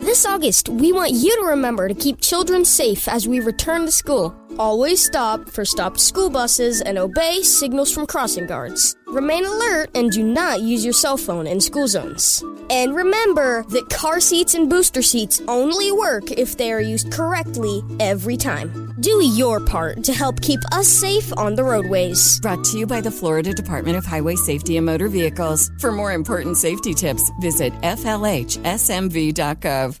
This August, we want you to remember to keep children safe as we return to school. Always stop for stopped school buses and obey signals from crossing guards. Remain alert and do not use your cell phone in school zones. And remember that car seats and booster seats only work if they are used correctly every time. Do your part to help keep us safe on the roadways. Brought to you by the Florida Department of Highway Safety and Motor Vehicles. For more important safety tips, visit FLHSMV.gov.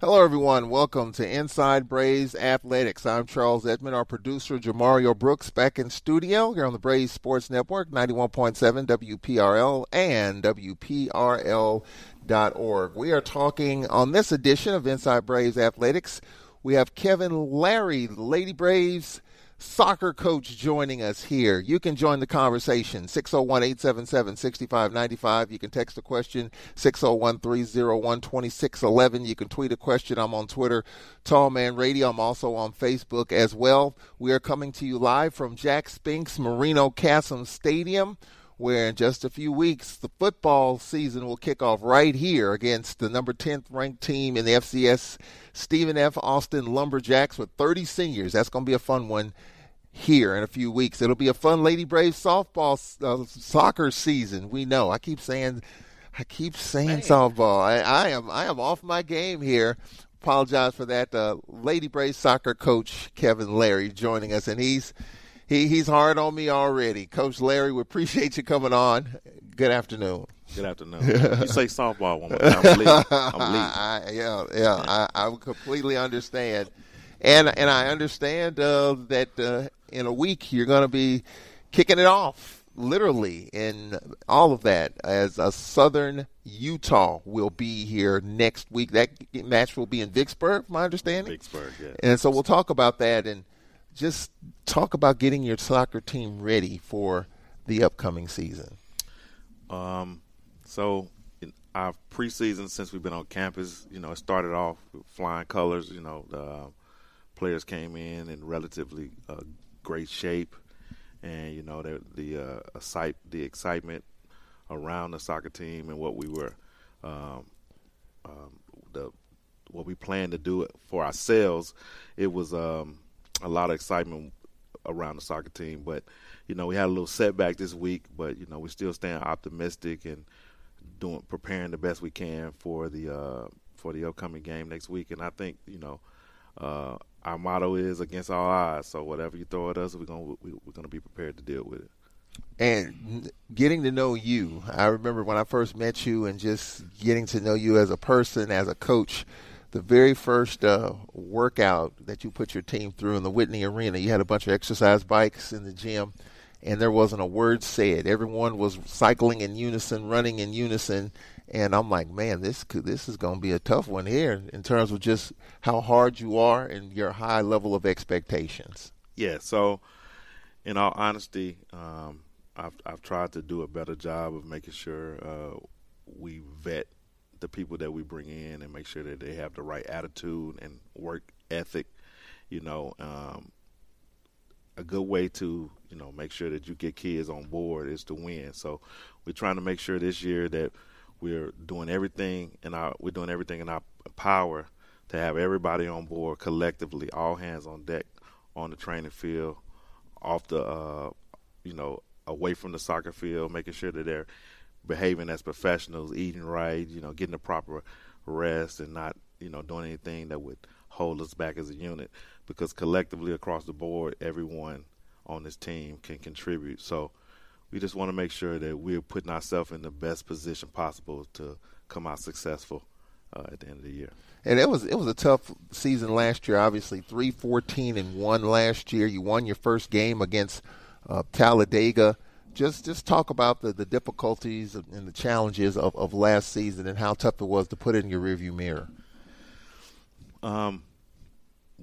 Hello, everyone. Welcome to Inside Braves Athletics. I'm Charles Edmond, our producer, Jamario Brooks, back in studio here on the Braves Sports Network, 91.7 WPRL and WPRL.org. We are talking on this edition of Inside Braves Athletics. We have Kevin Larry, Lady Braves soccer coach joining us here. You can join the conversation 601-877-6595. You can text a question 601-301-2611. You can tweet a question. I'm on Twitter, Tallman Radio. I'm also on Facebook as well. We are coming to you live from Jack Spinks Marino Casem Stadium where in just a few weeks the football season will kick off right here against the number 10th ranked team in the FCS, Stephen F. Austin Lumberjacks with 30 seniors. That's going to be a fun one here in a few weeks. It'll be a fun Lady Braves softball uh, soccer season. We know. I keep saying, I keep saying Man. softball. I, I am I am off my game here. Apologize for that. Uh, Lady Braves soccer coach Kevin Larry joining us, and he's he he's hard on me already. Coach Larry, we appreciate you coming on. Good afternoon. Good afternoon. you say softball one more time. I'm leaving. I'm leaving. I, yeah, yeah. I, I completely understand, and and I understand uh, that uh, in a week you're going to be kicking it off, literally, and all of that as a Southern Utah will be here next week. That match will be in Vicksburg, my understanding. Vicksburg, yeah. And so we'll talk about that and just talk about getting your soccer team ready for the upcoming season. Um, so our preseason since we've been on campus, you know, it started off with flying colors. You know, the uh, players came in in relatively uh, great shape, and you know, the the uh, the excitement around the soccer team and what we were, um, um, the what we planned to do for ourselves. It was um, a lot of excitement around the soccer team, but you know, we had a little setback this week, but you know, we're still staying optimistic and doing preparing the best we can for the uh, for the upcoming game next week. And I think you know, uh, our motto is against all odds. So whatever you throw at us, we're gonna we, we're gonna be prepared to deal with it. And getting to know you, I remember when I first met you, and just getting to know you as a person, as a coach the very first uh, workout that you put your team through in the Whitney Arena, you had a bunch of exercise bikes in the gym, and there wasn't a word said. Everyone was cycling in unison, running in unison, and I'm like, man, this could, this is going to be a tough one here in terms of just how hard you are and your high level of expectations. Yeah. So, in all honesty, um, I've I've tried to do a better job of making sure uh, we vet the people that we bring in and make sure that they have the right attitude and work ethic. You know, um, a good way to you know make sure that you get kids on board is to win. So we're trying to make sure this year that we're doing everything in our we're doing everything in our power to have everybody on board collectively, all hands on deck on the training field, off the uh, you know away from the soccer field, making sure that they're behaving as professionals, eating right, you know, getting the proper rest, and not you know doing anything that would hold us back as a unit. Because collectively across the board, everyone on this team can contribute. So we just want to make sure that we're putting ourselves in the best position possible to come out successful uh, at the end of the year. And it was it was a tough season last year. Obviously, three fourteen and one last year. You won your first game against uh, Talladega just just talk about the, the difficulties and the challenges of, of last season and how tough it was to put it in your rearview mirror. Um,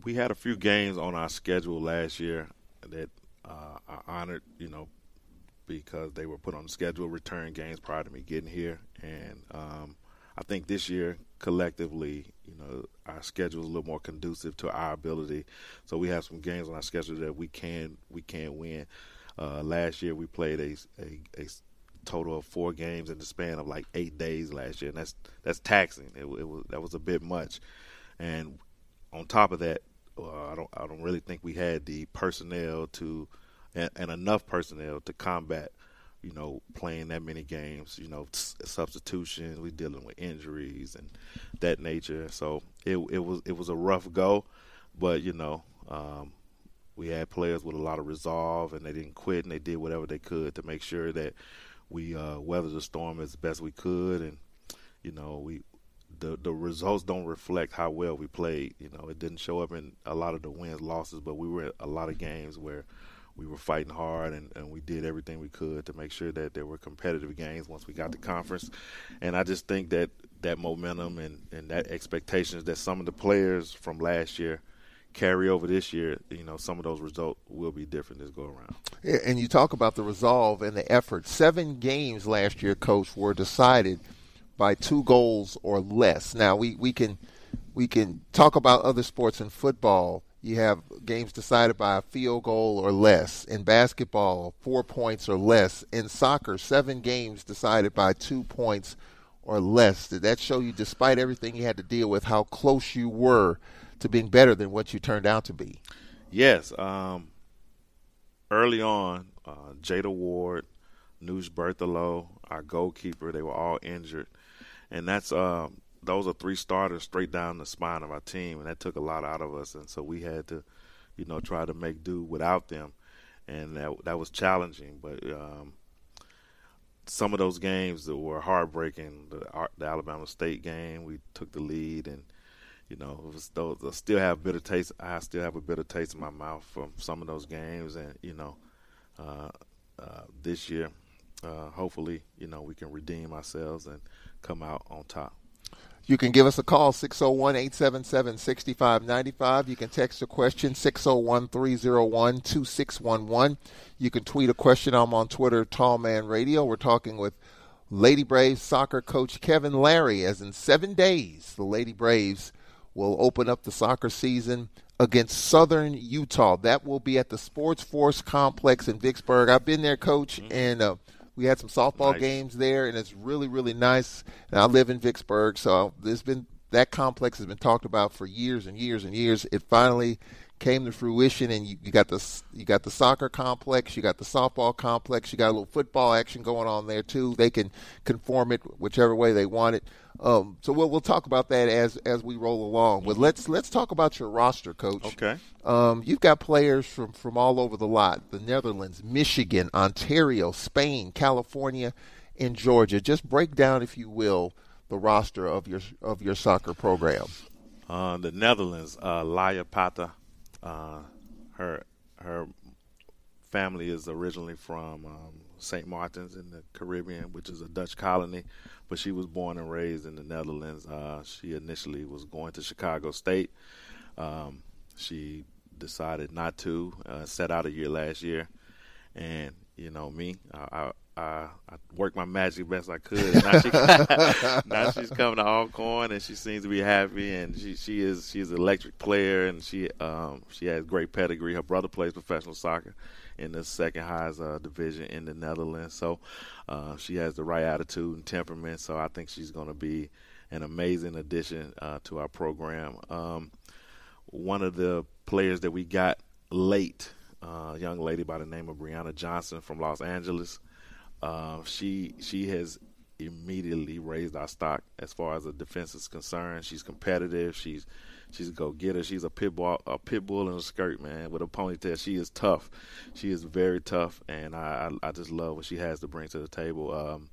we had a few games on our schedule last year that uh, I honored, you know, because they were put on schedule, return games prior to me getting here, and um, I think this year collectively, you know, our schedule is a little more conducive to our ability. So we have some games on our schedule that we can we can win. Uh, last year we played a, a, a total of four games in the span of like eight days last year, and that's that's taxing. It, it was that was a bit much, and on top of that, uh, I don't I don't really think we had the personnel to and, and enough personnel to combat you know, playing that many games, you know, substitutions, we dealing with injuries and that nature. So it it was it was a rough go, but you know, um, we had players with a lot of resolve and they didn't quit and they did whatever they could to make sure that we uh, weathered the storm as best we could and you know we the the results don't reflect how well we played. You know, it didn't show up in a lot of the wins losses, but we were in a lot of games where we were fighting hard and, and we did everything we could to make sure that there were competitive games once we got the conference. And I just think that that momentum and, and that expectations that some of the players from last year carry over this year, you know, some of those results will be different this go around. Yeah, and you talk about the resolve and the effort. Seven games last year, coach, were decided by two goals or less. Now we, we can we can talk about other sports in football you have games decided by a field goal or less. In basketball, four points or less. In soccer, seven games decided by two points or less. Did that show you, despite everything you had to deal with, how close you were to being better than what you turned out to be? Yes. Um, early on, uh, Jada Ward, Noosh Berthelo, our goalkeeper, they were all injured. And that's um, those are three starters straight down the spine of our team, and that took a lot out of us. And so we had to, you know, try to make do without them, and that that was challenging. But um, some of those games that were heartbreaking, the, the Alabama State game, we took the lead, and you know, it was those, I still have bitter taste. I still have a bitter taste in my mouth from some of those games, and you know, uh, uh, this year, uh, hopefully, you know, we can redeem ourselves and come out on top. You can give us a call, 601 877 6595. You can text a question, 601 301 2611. You can tweet a question. I'm on Twitter, Tallman Radio. We're talking with Lady Braves soccer coach Kevin Larry, as in seven days, the Lady Braves will open up the soccer season against Southern Utah. That will be at the Sports Force Complex in Vicksburg. I've been there, coach, mm-hmm. and uh, we had some softball nice. games there, and it's really, really nice. And I live in Vicksburg, so there's been that complex has been talked about for years and years and years. It finally came to fruition, and you, you got the you got the soccer complex, you got the softball complex, you got a little football action going on there too. They can conform it whichever way they want it. Um, so we'll we'll talk about that as as we roll along. But let's let's talk about your roster, coach. Okay. Um, you've got players from from all over the lot: the Netherlands, Michigan, Ontario, Spain, California, and Georgia. Just break down, if you will, the roster of your of your soccer program. Uh, the Netherlands, uh, Laya Pata, uh, her her family is originally from um, St. Martin's in the Caribbean, which is a Dutch colony, but she was born and raised in the Netherlands. Uh, she initially was going to Chicago State. Um, she decided not to. Uh, set out a year last year, and you know me, I, I, I worked my magic best I could. Now, she, now she's coming to Alcorn, and she seems to be happy. And she she is she's an electric player, and she um she has great pedigree. Her brother plays professional soccer in the second highest uh, division in the Netherlands. So uh, she has the right attitude and temperament. So I think she's going to be an amazing addition uh, to our program. Um, one of the players that we got late, uh, a young lady by the name of Brianna Johnson from Los Angeles. Uh, she she has immediately raised our stock as far as the defense is concerned. She's competitive. She's She's a go getter. She's a pit bull, a pit bull in a skirt, man, with a ponytail. She is tough. She is very tough, and I, I, I just love what she has to bring to the table. Um,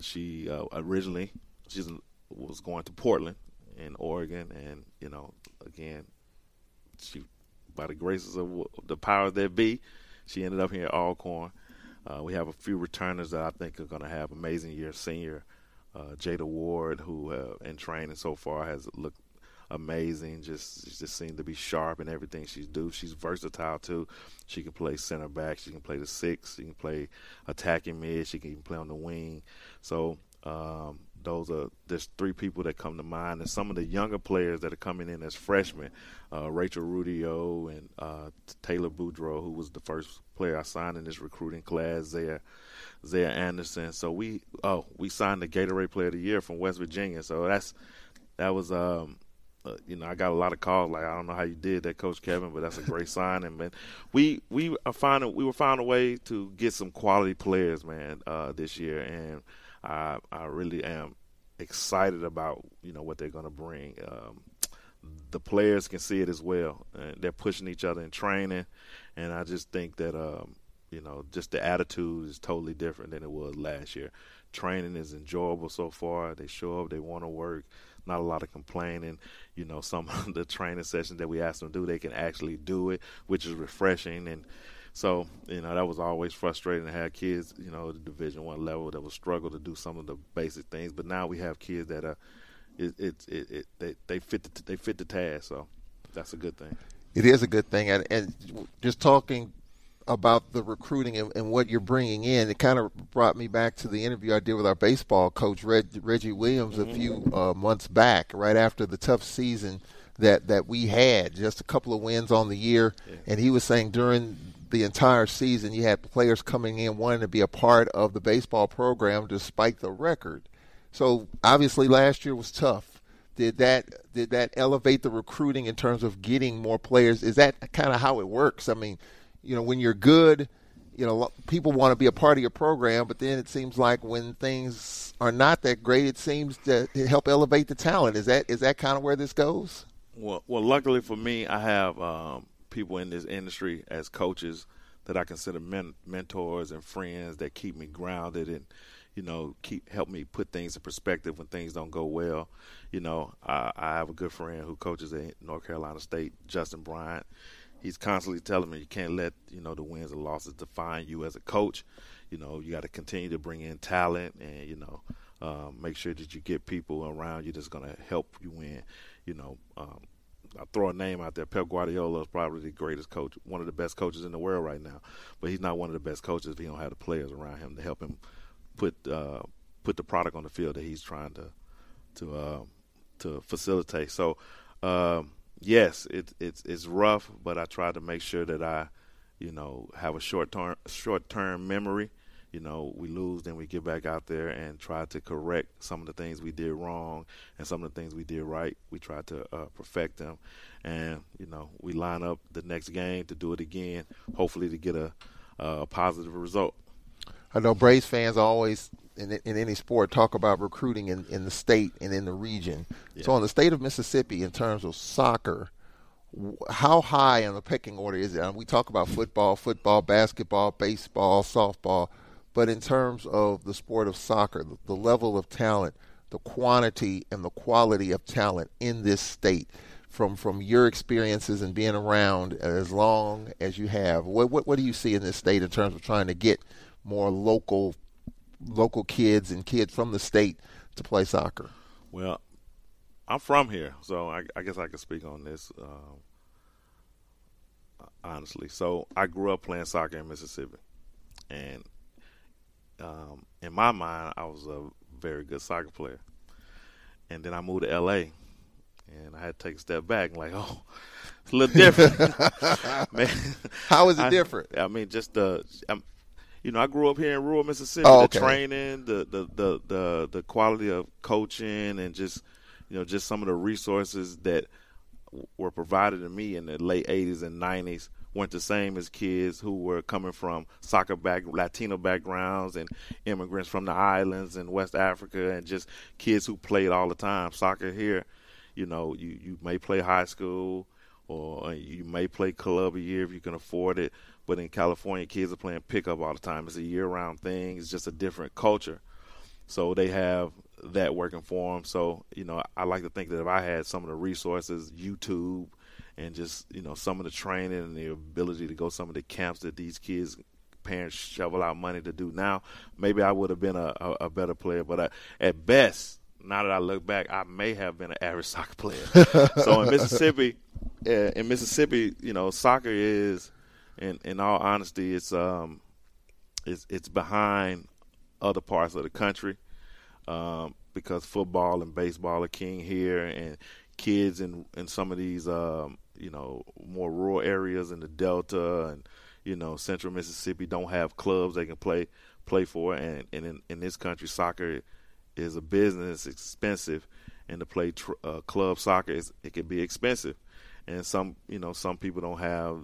she uh, originally she was going to Portland in Oregon, and you know, again, she by the graces of the powers that be, she ended up here at Alcorn. Uh, we have a few returners that I think are going to have amazing years. Senior uh, Jada Ward, who uh, in training so far has looked amazing. Just just seemed to be sharp in everything she's do. She's versatile too. She can play center back. She can play the six. She can play attacking mid. She can even play on the wing. So um, those are there's three people that come to mind, and some of the younger players that are coming in as freshmen, uh, Rachel Rudio and uh, Taylor Boudreau, who was the first player I signed in this recruiting class. Zaya, Zaya Anderson. So we oh we signed the Gatorade Player of the Year from West Virginia. So that's that was um uh, you know, I got a lot of calls like I don't know how you did that, Coach Kevin, but that's a great signing, man, we we are finding we were finding a way to get some quality players, man, uh, this year, and I I really am excited about you know what they're going to bring. Um, the players can see it as well, and they're pushing each other in training, and I just think that um, you know just the attitude is totally different than it was last year. Training is enjoyable so far. They show up, they want to work. Not a lot of complaining. You know, some of the training sessions that we ask them to do, they can actually do it, which is refreshing and so you know that was always frustrating to have kids, you know, the Division One level that would struggle to do some of the basic things. But now we have kids that are, it, it, it, it they they fit the, they fit the task. So that's a good thing. It is a good thing, and, and just talking about the recruiting and, and, what you're bringing in, it kind of brought me back to the interview I did with our baseball coach Reg, Reggie Williams mm-hmm. a few uh, months back, right after the tough season that that we had, just a couple of wins on the year, yeah. and he was saying during the entire season, you had players coming in wanting to be a part of the baseball program despite the record. So obviously, last year was tough. Did that did that elevate the recruiting in terms of getting more players? Is that kind of how it works? I mean, you know, when you're good, you know, people want to be a part of your program, but then it seems like when things are not that great, it seems to help elevate the talent. Is that is that kind of where this goes? Well, well, luckily for me, I have um, people in this industry as coaches that I consider men- mentors and friends that keep me grounded and you know keep help me put things in perspective when things don't go well. You know, I, I have a good friend who coaches at North Carolina State, Justin Bryant. He's constantly telling me you can't let you know the wins and losses define you as a coach. You know, you got to continue to bring in talent and you know um, make sure that you get people around you that's going to help you win. You know, um, I throw a name out there. Pep Guardiola is probably the greatest coach, one of the best coaches in the world right now. But he's not one of the best coaches if he don't have the players around him to help him put uh, put the product on the field that he's trying to to uh, to facilitate. So um, yes, it, it's it's rough, but I try to make sure that I, you know, have a short term short term memory you know, we lose, then we get back out there and try to correct some of the things we did wrong and some of the things we did right. We try to uh, perfect them, and you know, we line up the next game to do it again, hopefully to get a, a positive result. I know Braves fans always in, in any sport talk about recruiting in, in the state and in the region. Yeah. So, in the state of Mississippi, in terms of soccer, how high in the pecking order is it? I mean, we talk about football, football, basketball, baseball, softball. But in terms of the sport of soccer, the, the level of talent, the quantity and the quality of talent in this state, from from your experiences and being around as long as you have, what what, what do you see in this state in terms of trying to get more local local kids and kids from the state to play soccer? Well, I'm from here, so I, I guess I can speak on this uh, honestly. So I grew up playing soccer in Mississippi, and um, in my mind, I was a very good soccer player. And then I moved to LA, and I had to take a step back and like, oh, it's a little different. Man, how is it I, different? I mean, just the, I'm, you know, I grew up here in rural Mississippi. Oh, okay. The training, the, the the the the quality of coaching, and just you know, just some of the resources that were provided to me in the late '80s and '90s weren't the same as kids who were coming from soccer back Latino backgrounds and immigrants from the islands and West Africa and just kids who played all the time. Soccer here, you know, you, you may play high school or you may play club a year if you can afford it. But in California, kids are playing pickup all the time. It's a year-round thing. It's just a different culture. So they have that working for them. So you know, I like to think that if I had some of the resources, YouTube, and just you know some of the training and the ability to go some of the camps that these kids parents shovel out money to do now, maybe I would have been a, a, a better player. But I, at best, now that I look back, I may have been an average soccer player. so in Mississippi, uh, in Mississippi, you know, soccer is, in in all honesty, it's um, it's it's behind other parts of the country, um, because football and baseball are king here, and kids in in some of these um, you know more rural areas in the Delta and you know Central Mississippi don't have clubs they can play play for, and, and in, in this country, soccer is a business, expensive, and to play tr- uh, club soccer is it can be expensive, and some you know some people don't have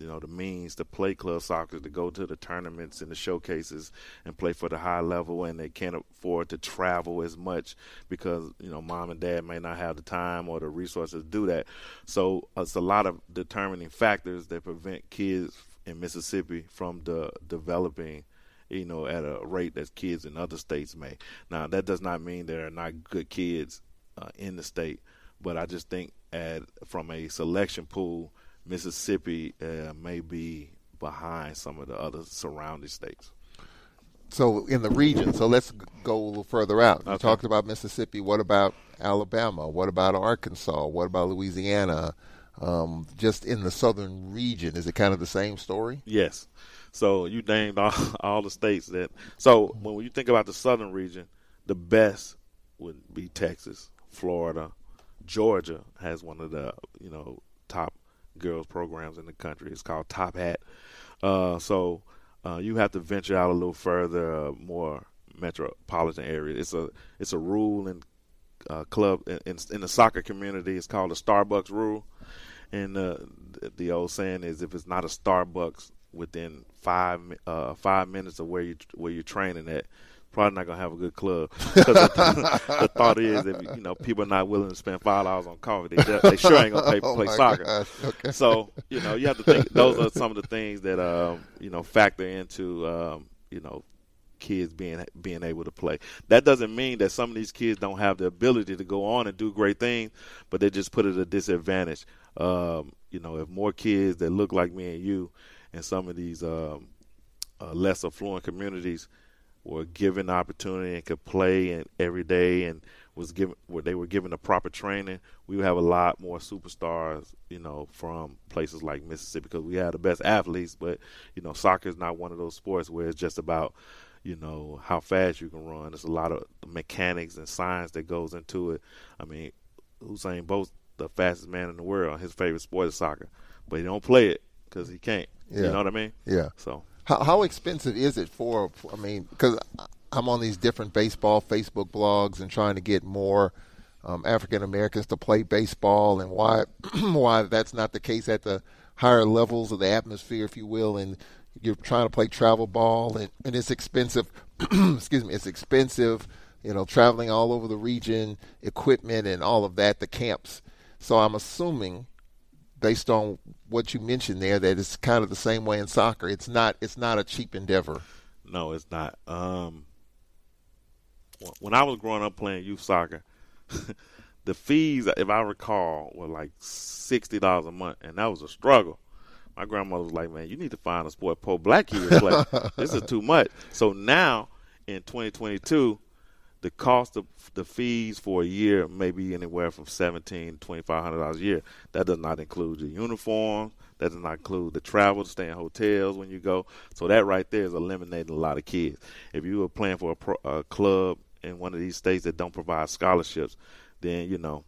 you know the means to play club soccer to go to the tournaments and the showcases and play for the high level and they can't afford to travel as much because you know mom and dad may not have the time or the resources to do that. So it's a lot of determining factors that prevent kids in Mississippi from the developing you know at a rate that kids in other states may. Now that does not mean there are not good kids uh, in the state but I just think at from a selection pool Mississippi uh, may be behind some of the other surrounding states. So in the region, so let's go a little further out. You okay. talked about Mississippi. What about Alabama? What about Arkansas? What about Louisiana? Um, just in the southern region, is it kind of the same story? Yes. So you named all, all the states that. So when you think about the southern region, the best would be Texas, Florida, Georgia has one of the you know top girls programs in the country. It's called Top Hat. Uh, so uh, you have to venture out a little further, uh, more metropolitan area. It's a it's a rule in uh, club in, in, the soccer community. It's called the Starbucks rule, and uh, the old saying is if it's not a Starbucks within five five minutes of where you where you're training at, probably not gonna have a good club. the, the, thought is, if you know people are not willing to spend five dollars on coffee, they, they sure ain't gonna pay, oh play soccer. Okay. So you know you have to think those are some of the things that um, you know factor into um, you know kids being being able to play. That doesn't mean that some of these kids don't have the ability to go on and do great things, but they just put it at a disadvantage. Um, you know, if more kids that look like me and you in some of these um, uh, less affluent communities were given the opportunity and could play and every day and was given where they were given the proper training, we would have a lot more superstars, you know, from places like Mississippi because we have the best athletes, but you know, soccer is not one of those sports where it's just about you know how fast you can run. There's a lot of mechanics and science that goes into it. I mean, Usain Bolt, the fastest man in the world, his favorite sport is soccer, but he don't play it because he can't. Yeah. You know what I mean? Yeah. So how, how expensive is it for? I mean, because I'm on these different baseball Facebook blogs and trying to get more um, African Americans to play baseball, and why why that's not the case at the higher levels of the atmosphere, if you will, and you're trying to play travel ball, and, and it's expensive. excuse me, it's expensive. You know, traveling all over the region, equipment, and all of that, the camps. So I'm assuming based on what you mentioned there that it's kind of the same way in soccer. It's not it's not a cheap endeavor. No, it's not. Um, when I was growing up playing youth soccer, the fees, if I recall, were like sixty dollars a month, and that was a struggle. My grandmother was like, "Man, you need to find a sport poor black kids play. this is too much." So now in 2022, the cost of the fees for a year may be anywhere from seventeen to twenty five hundred dollars a year. That does not include the uniform. That does not include the travel to stay in hotels when you go. So that right there is eliminating a lot of kids. If you were playing for a, pro, a club in one of these states that don't provide scholarships, then you know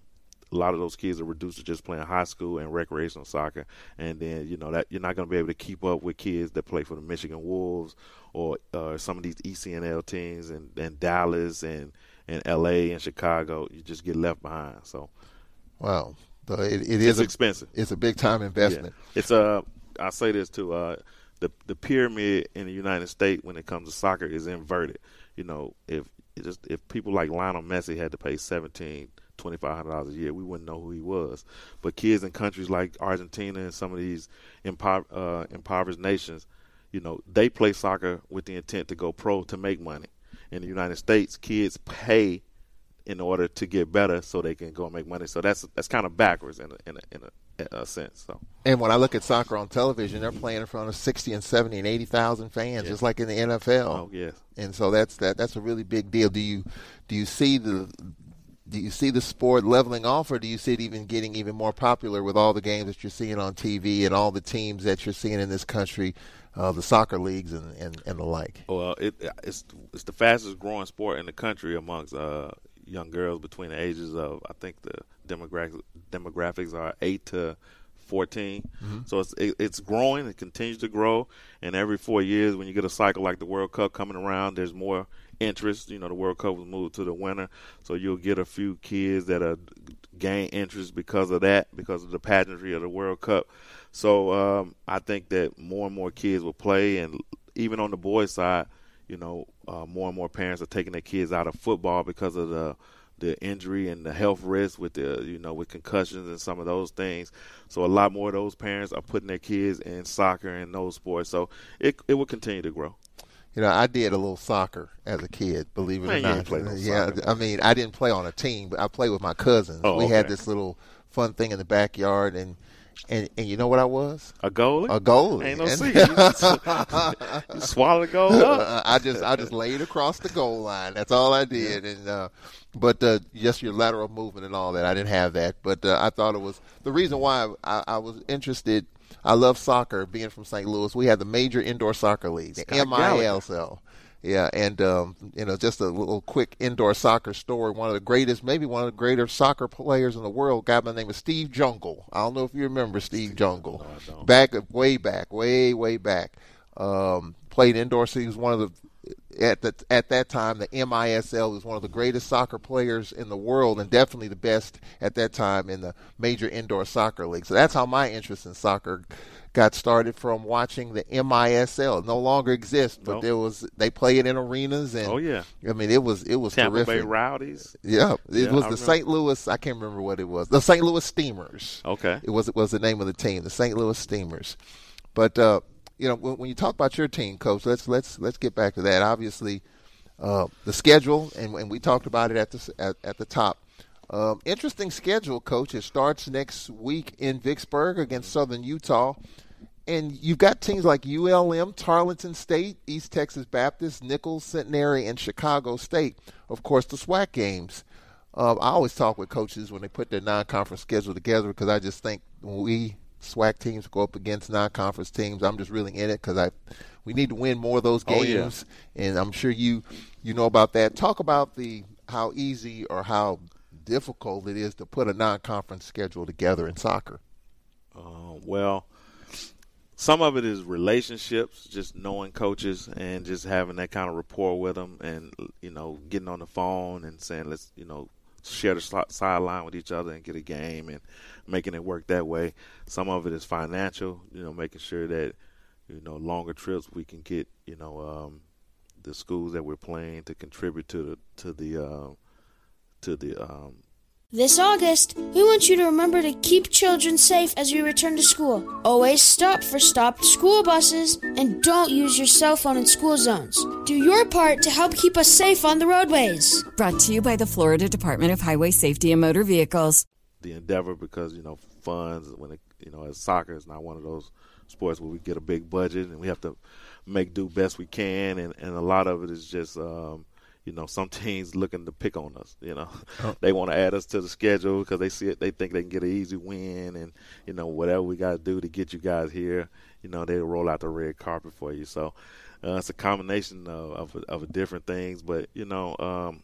a lot of those kids are reduced to just playing high school and recreational soccer, and then you know that you're not going to be able to keep up with kids that play for the Michigan Wolves or uh, some of these ECNL teams and, and Dallas and and LA and Chicago. You just get left behind. So, wow, it, it is it's expensive. It's a big time investment. Yeah. It's a. Uh, say this too. Uh, the the pyramid in the United States when it comes to soccer is inverted. You know, if just if people like Lionel Messi had to pay seventeen twenty five hundred dollars a year, we wouldn't know who he was. But kids in countries like Argentina and some of these impo- uh, impoverished nations, you know, they play soccer with the intent to go pro to make money. In the United States, kids pay in order to get better so they can go and make money. So that's that's kind of backwards in a, in a, in a, a sense. So. And when I look at soccer on television, they're playing in front of sixty and seventy and eighty thousand fans, just like in the NFL. Oh yes. And so that's that. That's a really big deal. Do you do you see the do you see the sport leveling off, or do you see it even getting even more popular with all the games that you're seeing on TV and all the teams that you're seeing in this country, uh, the soccer leagues and, and, and the like? Well, it, it's it's the fastest growing sport in the country amongst uh, young girls between the ages of I think the demographics demographics are eight to 14. Mm-hmm. So it's it, it's growing. It continues to grow, and every four years, when you get a cycle like the World Cup coming around, there's more interest. You know, the World Cup was moved to the winter, so you'll get a few kids that are gain interest because of that, because of the pageantry of the World Cup. So um, I think that more and more kids will play, and even on the boys' side, you know, uh, more and more parents are taking their kids out of football because of the the injury and the health risk with the you know with concussions and some of those things. So a lot more of those parents are putting their kids in soccer and those sports. So it it will continue to grow. You know, I did a little soccer as a kid, believe it or not. Yeah, soccer. I mean, I didn't play on a team, but I played with my cousins. Oh, we okay. had this little fun thing in the backyard, and and and you know what I was? A goalie? A goalie. Ain't no secret. You you swallow the goal up. Uh, I just I just laid across the goal line. That's all I did. And uh, but uh, just your lateral movement and all that, I didn't have that. But uh, I thought it was the reason why I, I was interested. I love soccer. Being from St. Louis, we had the major indoor soccer league, the MISL. Yeah, and um, you know, just a little quick indoor soccer story. One of the greatest, maybe one of the greater soccer players in the world, guy by the name of Steve Zungul. I don't know if you remember Steve Zungul. No, I don't. Back, way back, way, way back. Um, played indoor. He was one of the at the at that time the MISL was one of the greatest soccer players in the world and definitely the best at that time in the major indoor soccer league. So that's how my interest in soccer got started from watching the MISL. It no longer exists, but Nope. there was they play it in arenas and Oh yeah. I mean it was it was Tampa terrific. Bay Rowdies. Yeah, it Yeah, was I the. St. Louis. I can't remember what it was. The St. Louis Steamers. Okay. It was it was the name of the team, the St. Louis Steamers. But uh, you know, when, when you talk about your team, coach, let's let's let's get back to that. Obviously, uh, the schedule, and, and we talked about it at the at, at the top. Um, interesting schedule, coach. It starts next week in Vicksburg against Southern Utah. And you've got teams like ULM, Tarleton State, East Texas Baptist, Nicholls, Centenary, and Chicago State. Of course, the SWAC games. Um, I always talk with coaches when they put their non-conference schedule together because I just think we SWAC teams go up against non-conference teams, I'm just really in it because I we need to win more of those Oh, yeah. games, and I'm sure you you know about that. Talk about the how easy or how difficult it is to put a non-conference schedule together in soccer. Uh, well, some of it is relationships, just knowing coaches and just having that kind of rapport with them, and you know, getting on the phone and saying, let's you know, share the sideline with each other and get a game and making it work that way. Some of it is financial, you know, making sure that you know longer trips we can get you know um, the schools that we're playing to contribute to the to the uh, to the um, This August, we want you to remember to keep children safe as we return to school. Always stop for stopped school buses and don't use your cell phone in school zones. Do your part to help keep us safe on the roadways. Brought to you by the Florida Department of Highway Safety and Motor Vehicles. the endeavor because you know funds when it you know as soccer is not one of those sports where we get a big budget and we have to make do best we can and and a lot of it is just um you know some teams looking to pick on us you know they want to add us to the schedule because they see it they think they can get an easy win and you know whatever we got to do to get you guys here you know they roll out the red carpet for you so uh, it's a combination of of, of different things but you know um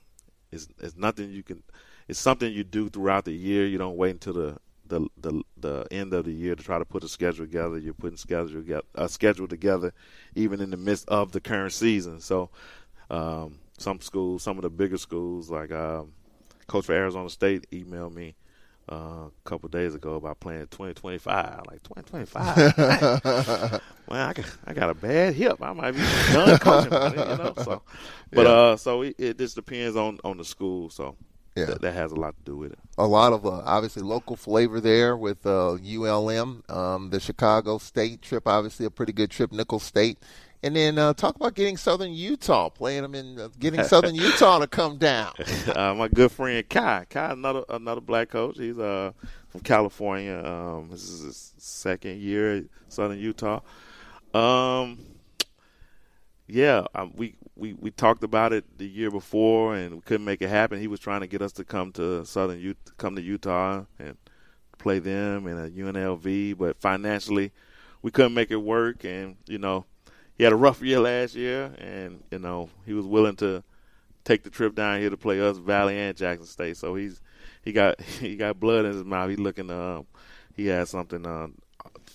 it's it's nothing you can it's something you do throughout the year. You don't wait until the the the, the end of the year to try to put a schedule together. You're putting schedule a schedule together, even in the midst of the current season. So, um, some schools, some of the bigger schools, like um, coach for Arizona State, emailed me uh, a couple days ago about playing 2025. Like 2025, man, I got I got a bad hip. I might be done coaching, then, you know. So, but Yeah. uh, so it, it just depends on on the school. So Yeah. that, that has a lot to do with it. a lot of uh, obviously local flavor there with uh, ULM, um, the Chicago State trip, obviously a pretty good trip, Nicholls State, And then uh, talk about getting Southern Utah, playing them in, uh, getting Southern Utah to come down. uh, my good friend Kai, Kai, another another black coach. He's uh from California. Um, this is his second year at Southern Utah. Um, yeah, um, we, we we talked about it the year before, and we couldn't make it happen. He was trying to get us to come to Southern Utah, come to Utah and play them in a UNLV, but financially we couldn't make it work. And you know, he had a rough year last year, and you know he was willing to take the trip down here to play us, Valley and Jackson State. So he's he got he got blood in his mouth. He's looking uh he has something uh,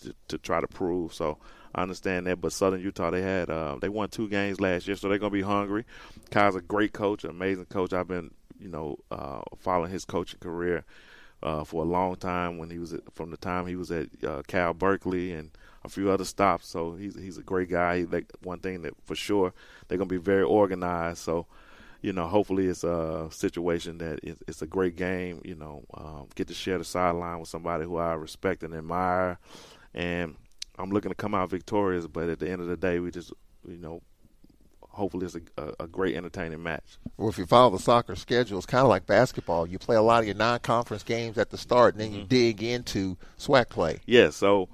to, to try to prove. So I understand that, but Southern Utah they had uh, they won two games last year, so they're gonna be hungry. Kyle's a great coach, amazing coach. I've been you know uh, following his coaching career uh, for a long time. When he was at, from the time he was at uh, Cal Berkeley and a few other stops, so he's he's a great guy. He, one thing that for sure they're gonna be very organized. So you know, hopefully it's a situation that it's, a great game. You know, um, get to share the sideline with somebody who I respect and admire, and I'm looking to come out victorious. But at the end of the day, we just, you know, hopefully it's a, a, a, great entertaining match. Well, if you follow the soccer schedule, it's kind of like basketball. You play a lot of your non-conference games at the start, and then mm-hmm. you dig into SWAC play. Yeah. So,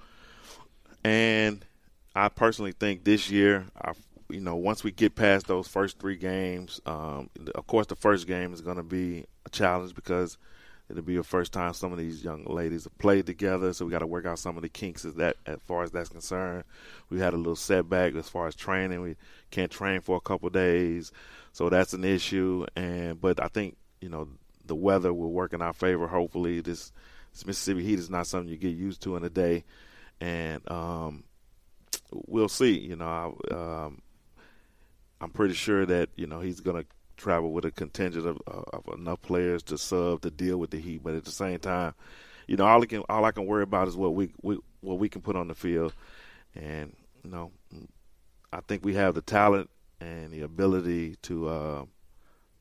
and I personally think this year, our you know, once we get past those first three games, um, of course, the first game is going to be a challenge because it'll be the first time some of these young ladies have played together. So we got to work out some of the kinks as that as far as that's concerned. We had a little setback as far as training. We can't train for a couple days, so that's an issue. And but I think you know the weather will work in our favor. Hopefully, this, this Mississippi heat is not something you get used to in a day, and um, we'll see. You know, I, um, I'm pretty sure that you know he's going to travel with a contingent of, of, enough players to sub to deal with the heat. But at the same time, you know, all I can all I can worry about is what we, we what we can put on the field, and you know, I think we have the talent and the ability to uh,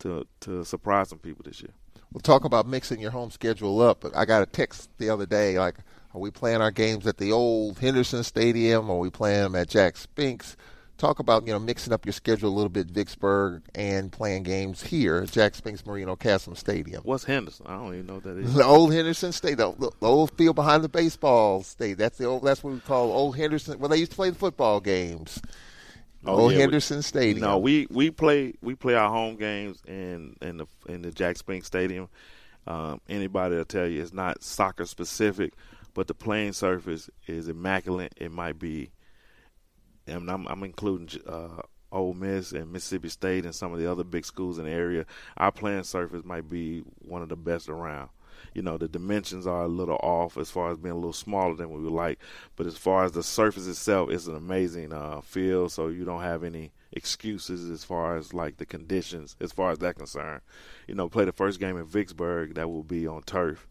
to to surprise some people this year. We'll talk about mixing your home schedule up. But I got a text the other day like, are we playing our games at the old Henderson Stadium? Or are we playing them at Jack Spinks? talk about you know mixing up your schedule a little bit, Vicksburg, and playing games here at Jack Spinks Marino Casem Stadium. What's Henderson? I don't even know what that is. The old Henderson State, the, the, old field behind the baseball state. That's the old. That's what we call old Henderson. Well, they used to play the football games. Oh, old yeah, Henderson we, Stadium. No, we we play we play our home games in in the in the Jack Spinks Stadium. Um, anybody will tell you it's not soccer specific, but the playing surface is immaculate. It might be and I'm, I'm including uh, Ole Miss and Mississippi State and some of the other big schools in the area. Our playing surface might be one of the best around. You know, the dimensions are a little off as far as being a little smaller than we would like, but as far as the surface itself, it's an amazing uh, field. So you don't have any excuses as far as like the conditions, as far as that concern. You know, play the first game in Vicksburg, that will be on turf,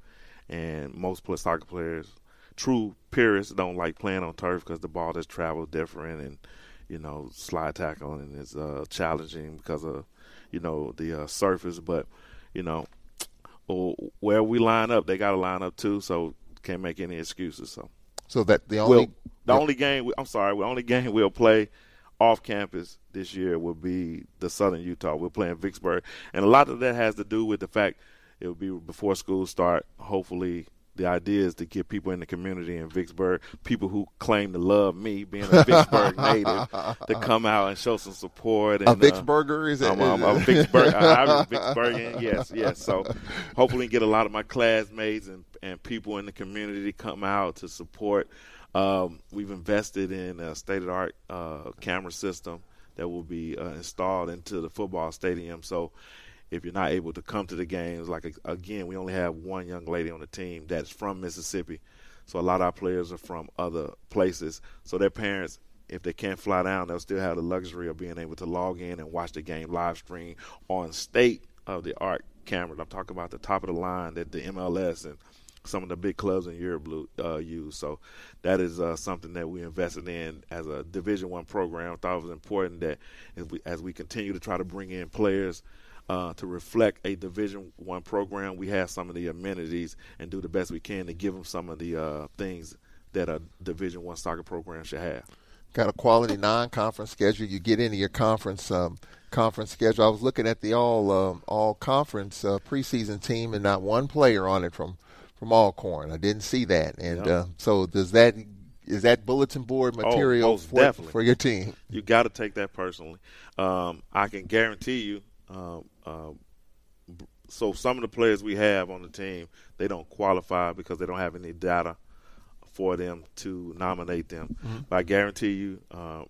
and most soccer players true purists don't like playing on turf because the ball just travels different and you know slide tackling is uh, challenging because of you know the uh, surface. But you know where we line up, they got to line up too. So can't make any excuses. So so that the only the only game I'm sorry, the only game we'll play off campus this year will be the Southern Utah. We're playing Vicksburg, and a lot of that has to do with the fact it will be before school start. Hopefully, the idea is to get people in the community in Vicksburg, people who claim to love me, being a Vicksburg native, to come out and show some support. And, a Vicksburger uh, is it? I'm, I'm, I'm a Vicksburg, I'm a Vicksburgian, yes, yes. So hopefully get a lot of my classmates and, and people in the community to come out to support. Um, we've invested in a state-of-the-art uh, camera system that will be uh, installed into the football stadium. So if you're not able to come to the games. Like again, we only have one young lady on the team that's from Mississippi, so a lot of our players are from other places. So their parents, if they can't fly down, they'll still have the luxury of being able to log in and watch the game live stream on state of the art cameras. I'm talking about the top of the line that the MLS and some of the big clubs in Europe uh, use. So that is uh, something that we invested in as a Division One program. Thought it was important that as we, as we continue to try to bring in players uh, to reflect a Division One program. We have some of the amenities and do the best we can to give them some of the uh, things that a Division One soccer program should have. got a quality non-conference schedule. You get into your conference um, conference schedule. I was looking at the all um, all conference uh, preseason team, and not one player on it from from Alcorn. I didn't see that, and uh, so does that is that bulletin board Oh, material most for, for your team? You got to take that personally. Um, I can guarantee you. Um, uh, so some of the players we have on the team, they don't qualify because they don't have any data for them to nominate them. But I guarantee you, uh,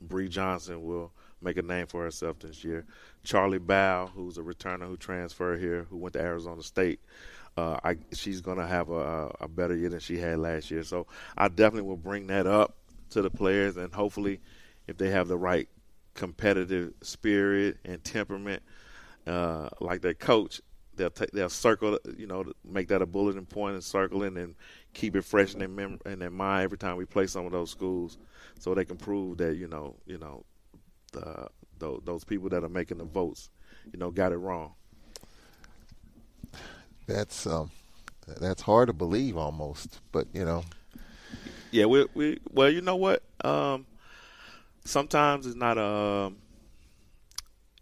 Bree Johnson will make a name for herself this year. Charlie Bow, who's a returner who transferred here, who went to Arizona State, uh, I, she's going to have a, a better year than she had last year. So I definitely will bring that up to the players, and hopefully, if they have the right competitive spirit and temperament, uh, like their coach, they'll take they'll circle, you know, make that a bulletin point and circle it and keep it fresh in their mem- in their mind every time we play some of those schools, so they can prove that you know, you know, the, those, those people that are making the votes, you know, got it wrong. That's um, that's hard to believe almost, but you know, Yeah, we we well, you know what? Um, sometimes it's not um,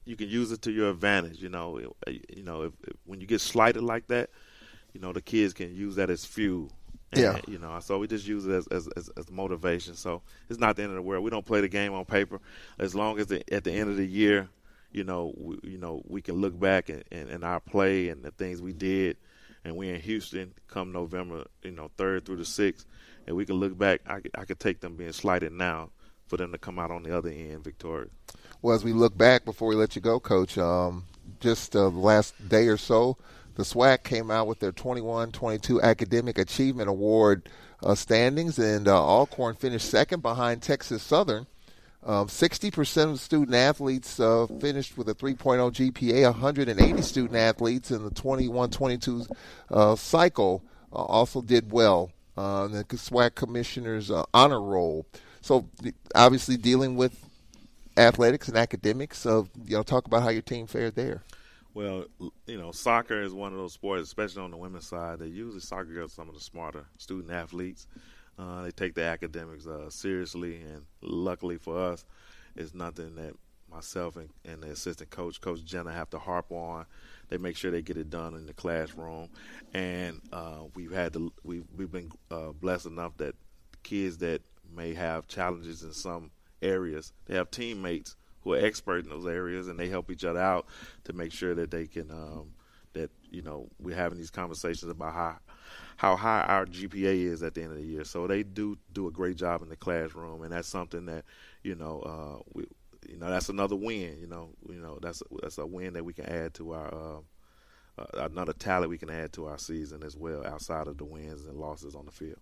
you can use it to your advantage. You know, you know, if, if, when you get slighted like that, you know, the kids can use that as fuel. And, Yeah. You know, so we just use it as, as as as motivation. So it's not the end of the world. We don't play the game on paper. As long as the, at the end of the year, you know, we, you know, we can look back and, and, and our play and the things we did, and we're in Houston come November, you know, third through the sixth, and we can look back. I I could take them being slighted now for them to come out on the other end victorious. Well, as we look back before we let you go, Coach, um, just uh, the last day or so, the SWAC came out with their 21-22 Academic Achievement Award uh, standings, and uh, Alcorn finished second behind Texas Southern. Um, 60% of student athletes uh, finished with a 3.0 GPA. 180 student athletes in the 21-22 uh, cycle uh, also did well. Uh, the SWAC commissioner's uh, honor roll. So obviously dealing with athletics and academics. So you know, talk about how your team fared there. Well, you know, soccer is one of those sports, especially on the women's side. They usually soccer girls some of the smarter student athletes. Uh, they take their academics uh, seriously, and luckily for us, it's nothing that myself and, and the assistant coach, Coach Jenna, have to harp on. They make sure they get it done in the classroom, and uh, we've had to, we've we've been uh, blessed enough that kids that may have challenges in some areas, they have teammates who are expert in those areas, and they help each other out to make sure that they can um, that you know we're having these conversations about how how high our GPA is at the end of the year. So they do do a great job in the classroom, and that's something that you know uh, we you know that's another win. You know you know that's that's a win that we can add to our. Uh, uh, another talent we can add to our season as well, outside of the wins and losses on the field.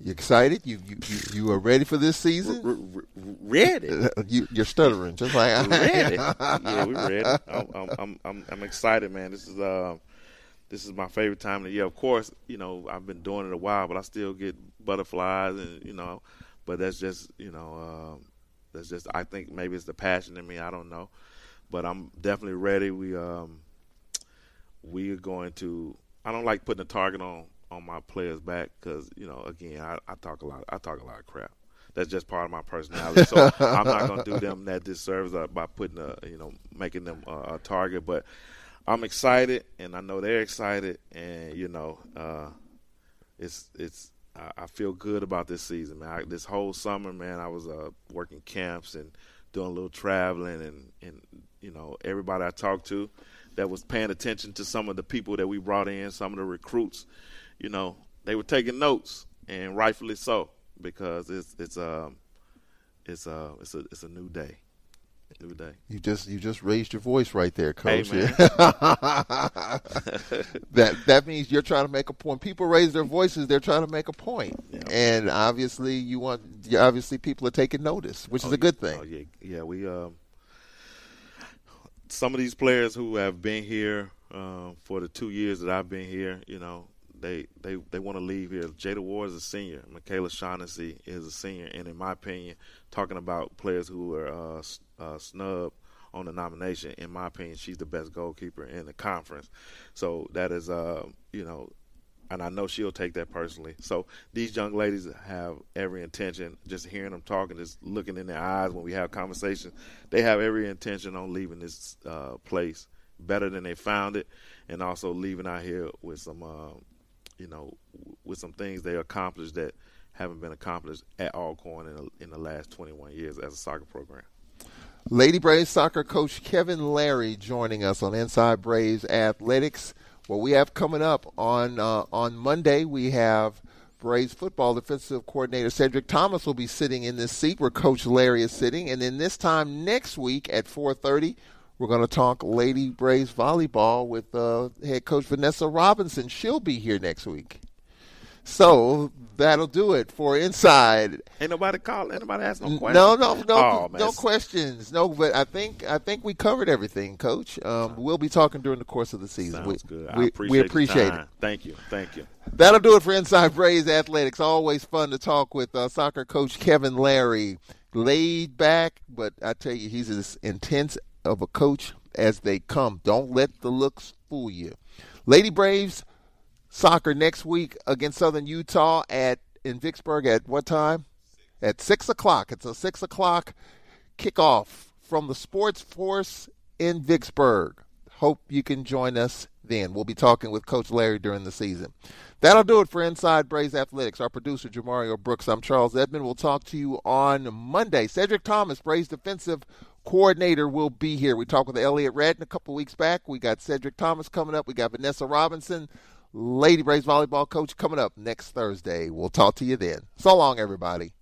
You excited? You you you, you are ready for this season? R- r- ready. you, you're stuttering, just like I ready. yeah, we ready. I'm, I'm, I'm, I'm, excited, man. This is um, this is my favorite time of the year. Of course, you know I've been doing it a while, but I still get butterflies, and you know, but that's just you know, um, that's just I think maybe it's the passion in me. I don't know, but I'm definitely ready. We um, we are going to. I don't like putting a target on on my players back because you know, again, I, I talk a lot. I talk a lot of crap that's just part of my personality. So I'm not going to do them that disservice by putting a, you know, making them a, a target. But I'm excited, and I know they're excited, and you know, uh, it's it's. I, feel good about this season, man. I, this whole summer, man, I was uh, working camps and doing a little traveling, and and you know, everybody I talked to that was paying attention to some of the people that we brought in, some of the recruits, you know, they were taking notes, and rightfully so because it's it's um it's uh it's a it's a new day, day. You just you just raised your voice right there, coach. Hey, that that means you're trying to make a point. People raise their voices; they're trying to make a point. Yeah. and obviously you want. Obviously, people are taking notice, which is a good thing. Oh yeah, yeah. We um some of these players who have been here uh, for the two years that I've been here, you know, they they they want to leave here. Jada Ward is a senior. Michaela Shaughnessy is a senior, and in my opinion, talking about players who are uh, uh, snubbed on the nomination, in my opinion, she's the best goalkeeper in the conference. So that is, uh, you know, and I know she'll take that personally. So these young ladies have every intention. Just hearing them talking, just looking in their eyes when we have conversations, they have every intention on leaving this uh, place better than they found it, and also leaving out here with some, uh, you know, with some things they accomplished that haven't been accomplished at Alcorn in, in the last 21 years as a soccer program. Lady Braves soccer coach Kevin Larry joining us on Inside Braves Athletics. What we have coming up on uh, on Monday, we have Braves football defensive coordinator Cedric Thomas will be sitting in this seat where Coach Larry is sitting, and then this time next week at 4:30, we're going to talk Lady Braves volleyball with uh, head coach Vanessa Robinson. She'll be here next week. So that'll do it for Inside. Ain't nobody call. Ain't nobody ask no questions. No, no, no, oh, no questions. No, but I think I think we covered everything, Coach. Um, we'll be talking during the course of the season. Sounds we, good. We, I appreciate we appreciate it. Thank you. Thank you. That'll do it for Inside Braves Athletics. Always fun to talk with uh, soccer coach Kevin Larry. Laid back, but I tell you, he's as intense of a coach as they come. Don't let the looks fool you. Lady Braves soccer next week against Southern Utah at in Vicksburg at what time? At six o'clock. It's a six o'clock kickoff from the Sports Force in Vicksburg. Hope you can join us then. We'll be talking with Coach Larry during the season. That'll do it for Inside Braves Athletics. Our producer, Jamario Brooks. I'm Charles Edmond. We'll talk to you on Monday. Cedric Thomas, Braves defensive coordinator, will be here. We talked with Elliot Redden a couple weeks back. We got Cedric Thomas coming up. We got Vanessa Robinson, Lady Braves volleyball coach, coming up next Thursday. We'll talk to you then. So long, everybody.